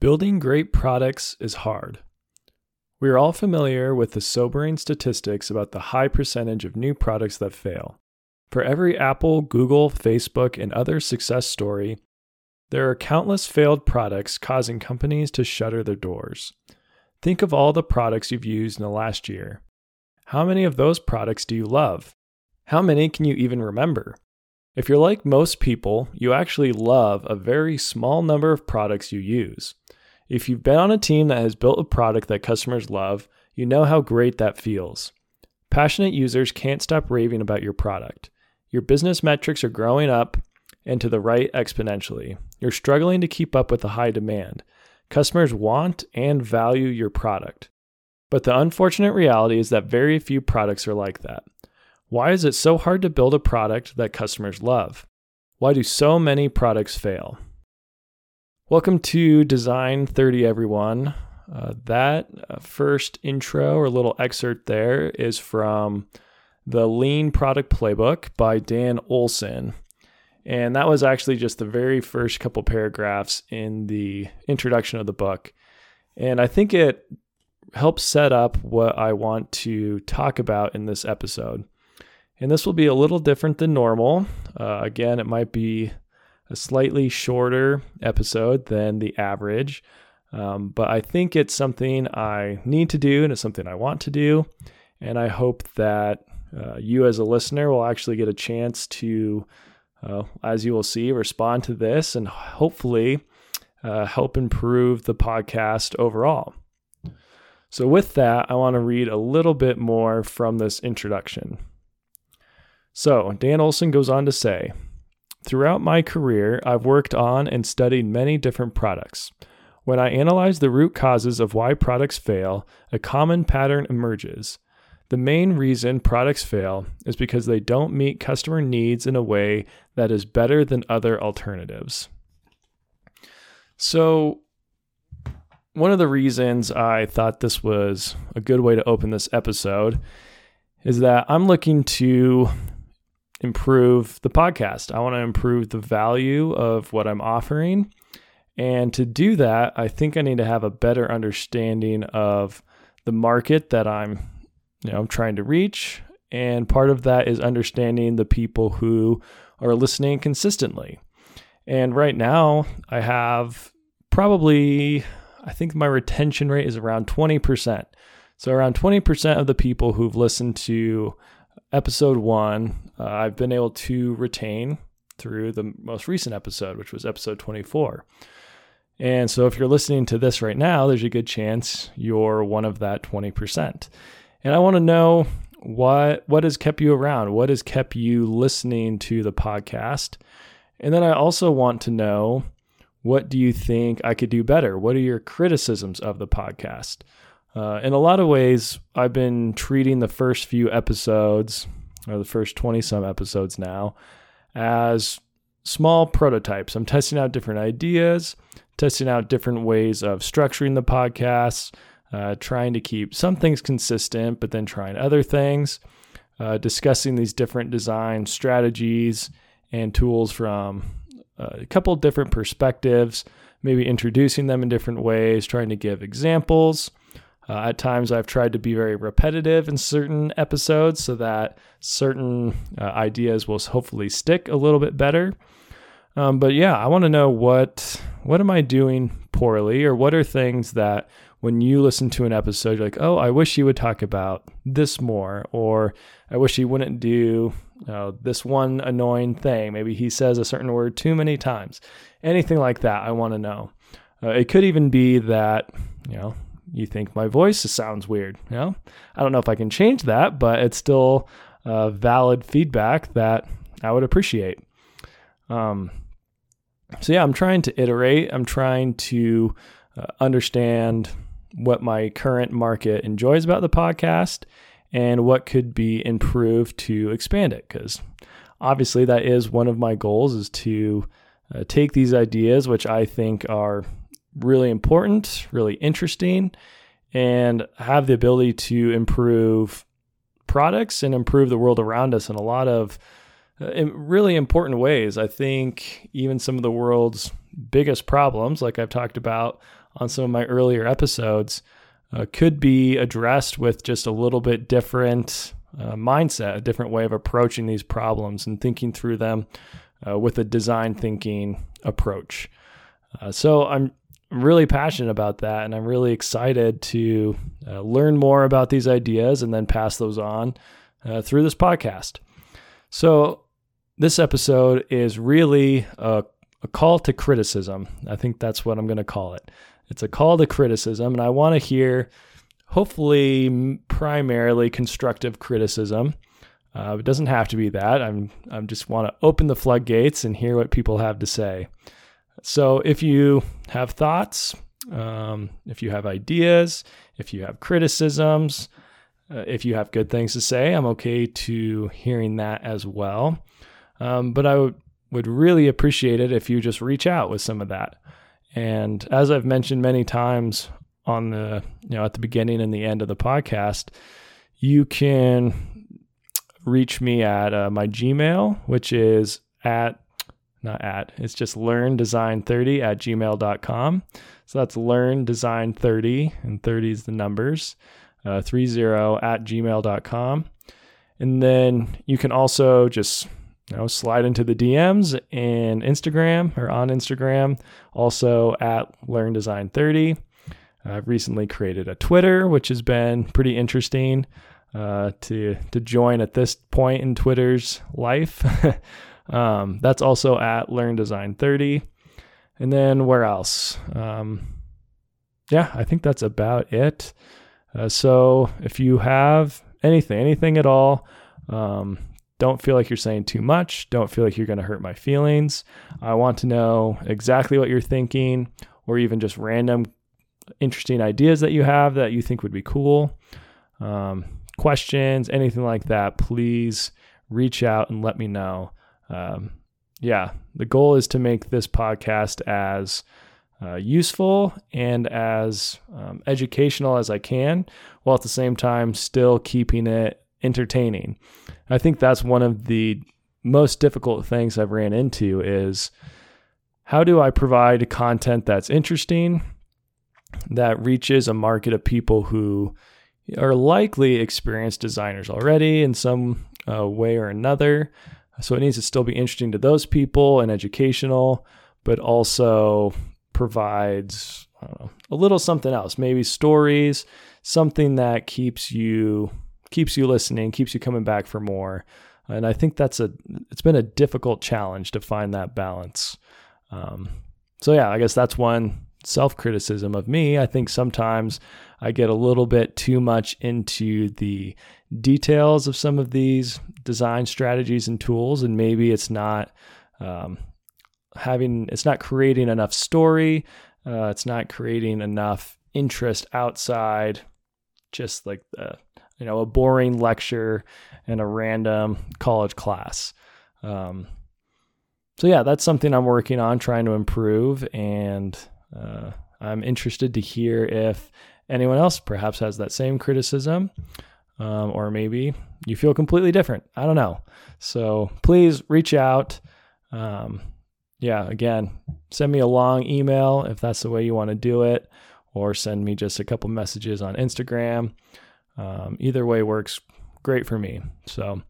Building great products is hard. We are all familiar with the sobering statistics about the high percentage of new products that fail. For every Apple, Google, Facebook, and other success story, there are countless failed products causing companies to shutter their doors. Think of all the products you've used in the last year. How many of those products do you love? How many can you even remember? If you're like most people, you actually love a very small number of products you use. If you've been on a team that has built a product that customers love, you know how great that feels. Passionate users can't stop raving about your product. Your business metrics are growing up and to the right exponentially. You're struggling to keep up with the high demand. Customers want and value your product. But the unfortunate reality is that very few products are like that. Why is it so hard to build a product that customers love? Why do so many products fail? Welcome to Design 30, everyone. Uh, that uh, first intro or little excerpt there is from the Lean Product Playbook by Dan Olsen. And that was actually just the very first couple paragraphs in the introduction of the book. And I think it helps set up what I want to talk about in this episode. And this will be a little different than normal. Uh, again, it might be a slightly shorter episode than the average, um, but I think it's something I need to do and it's something I want to do. And I hope that uh, you, as a listener, will actually get a chance to, uh, as you will see, respond to this and hopefully uh, help improve the podcast overall. So, with that, I want to read a little bit more from this introduction. So, Dan Olsen goes on to say Throughout my career, I've worked on and studied many different products. When I analyze the root causes of why products fail, a common pattern emerges. The main reason products fail is because they don't meet customer needs in a way that is better than other alternatives. So, one of the reasons I thought this was a good way to open this episode is that I'm looking to improve the podcast. I want to improve the value of what I'm offering. And to do that, I think I need to have a better understanding of the market that I'm, you know, I'm trying to reach. And part of that is understanding the people who are listening consistently. And right now, I have probably, I think my retention rate is around 20%. So, around 20% of the people who've listened to episode one, uh, I've been able to retain through the most recent episode, which was episode 24. And so if you're listening to this right now, there's a good chance you're one of that 20%. And I want to know what what has kept you around? What has kept you listening to the podcast? And then I also want to know what do you think I could do better? What are your criticisms of the podcast? Uh, in a lot of ways, I've been treating the first few episodes, or the first 20 some episodes now, as small prototypes. I'm testing out different ideas, testing out different ways of structuring the podcast, uh, trying to keep some things consistent, but then trying other things, uh, discussing these different design strategies and tools from uh, a couple different perspectives, maybe introducing them in different ways, trying to give examples. Uh, at times, I've tried to be very repetitive in certain episodes so that certain uh, ideas will hopefully stick a little bit better. Um, but yeah, I want to know what what am I doing poorly, or what are things that when you listen to an episode, you're like, oh, I wish he would talk about this more, or I wish he wouldn't do uh, this one annoying thing. Maybe he says a certain word too many times. Anything like that, I want to know. Uh, it could even be that you know you think my voice sounds weird. You know, I don't know if I can change that, but it's still valid feedback that I would appreciate. Um, so yeah, I'm trying to iterate. I'm trying to uh, understand what my current market enjoys about the podcast and what could be improved to expand it. Because obviously, that is one of my goals: is to uh, take these ideas, which I think are really important, really interesting, and have the ability to improve products and improve the world around us in a lot of uh, really important ways. I think even some of the world's biggest problems, like I've talked about on some of my earlier episodes, uh, could be addressed with just a little bit different uh, mindset, a different way of approaching these problems and thinking through them uh, with a design thinking approach. Uh, so I'm really passionate about that, and I'm really excited to uh, learn more about these ideas and then pass those on uh, through this podcast. So this episode is really a, a call to criticism. I think that's what I'm going to call it. It's a call to criticism, and I want to hear hopefully primarily constructive criticism. Uh, it doesn't have to be that. I'm I just want to open the floodgates and hear what people have to say. So if you have thoughts, um, if you have ideas, if you have criticisms, uh, if you have good things to say, I'm okay to hearing that as well. Um, but I would, would really appreciate it if you just reach out with some of that. And as I've mentioned many times on the, you know, at the beginning and the end of the podcast, you can reach me at uh, my Gmail, which is at, not at, it's just learndesign30 at gmail.com. So that's learndesign30, and 30 is the numbers, uh, 30 at gmail.com. And then you can also just you know, slide into the DMs in Instagram or on Instagram, also at Learn Design 30. I've recently created a Twitter, which has been pretty interesting uh, to to join at this point in Twitter's life. um, that's also at Learn Design 30. And then where else? Um, yeah, I think that's about it. Uh, so if you have anything, anything at all, um, don't feel like you're saying too much. Don't feel like you're going to hurt my feelings. I want to know exactly what you're thinking, or even just random interesting ideas that you have that you think would be cool. Um, questions, anything like that, please reach out and let me know. Um, yeah, the goal is to make this podcast as uh, useful and as um, educational as I can, while at the same time still keeping it entertaining. I think that's one of the most difficult things I've ran into is how do I provide content that's interesting, that reaches a market of people who are likely experienced designers already in some uh, way or another. So it needs to still be interesting to those people and educational, but also provides know, a little something else, maybe stories, something that keeps you keeps you listening, keeps you coming back for more. And I think that's a it's been a difficult challenge to find that balance. Um, so yeah, I guess that's one self criticism of me. I think sometimes I get a little bit too much into the details of some of these design strategies and tools, and maybe it's not um, having it's not creating enough story. Uh, it's not creating enough interest outside just like the you know, a boring lecture and a random college class. Um, so yeah, that's something I'm working on trying to improve, and uh, I'm interested to hear if anyone else perhaps has that same criticism, um, or maybe you feel completely different. I don't know. So please reach out. Um, yeah, again, send me a long email if that's the way you want to do it, or send me just a couple messages on Instagram. Um, either way works great for me. So,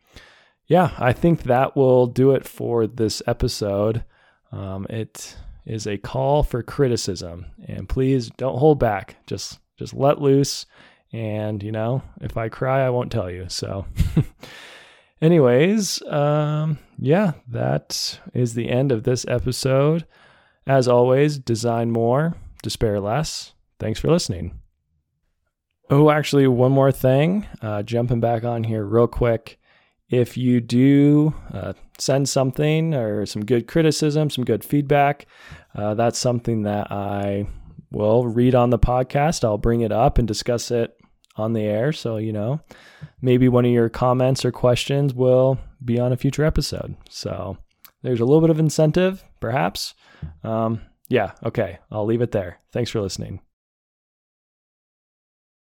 yeah, I think that will do it for this episode. Um, it is a call for criticism, and please don't hold back. Just just let loose. And you know, if I cry, I won't tell you. So, anyways, um, yeah, that is the end of this episode. As always, design more, despair less. Thanks for listening. Oh, actually, one more thing. Uh, jumping back on here real quick. If you do uh, send something or some good criticism, some good feedback, uh, that's something that I will read on the podcast. I'll bring it up and discuss it on the air. So, you know, maybe one of your comments or questions will be on a future episode. So, there's a little bit of incentive, perhaps. Um, yeah, okay. I'll leave it there. Thanks for listening.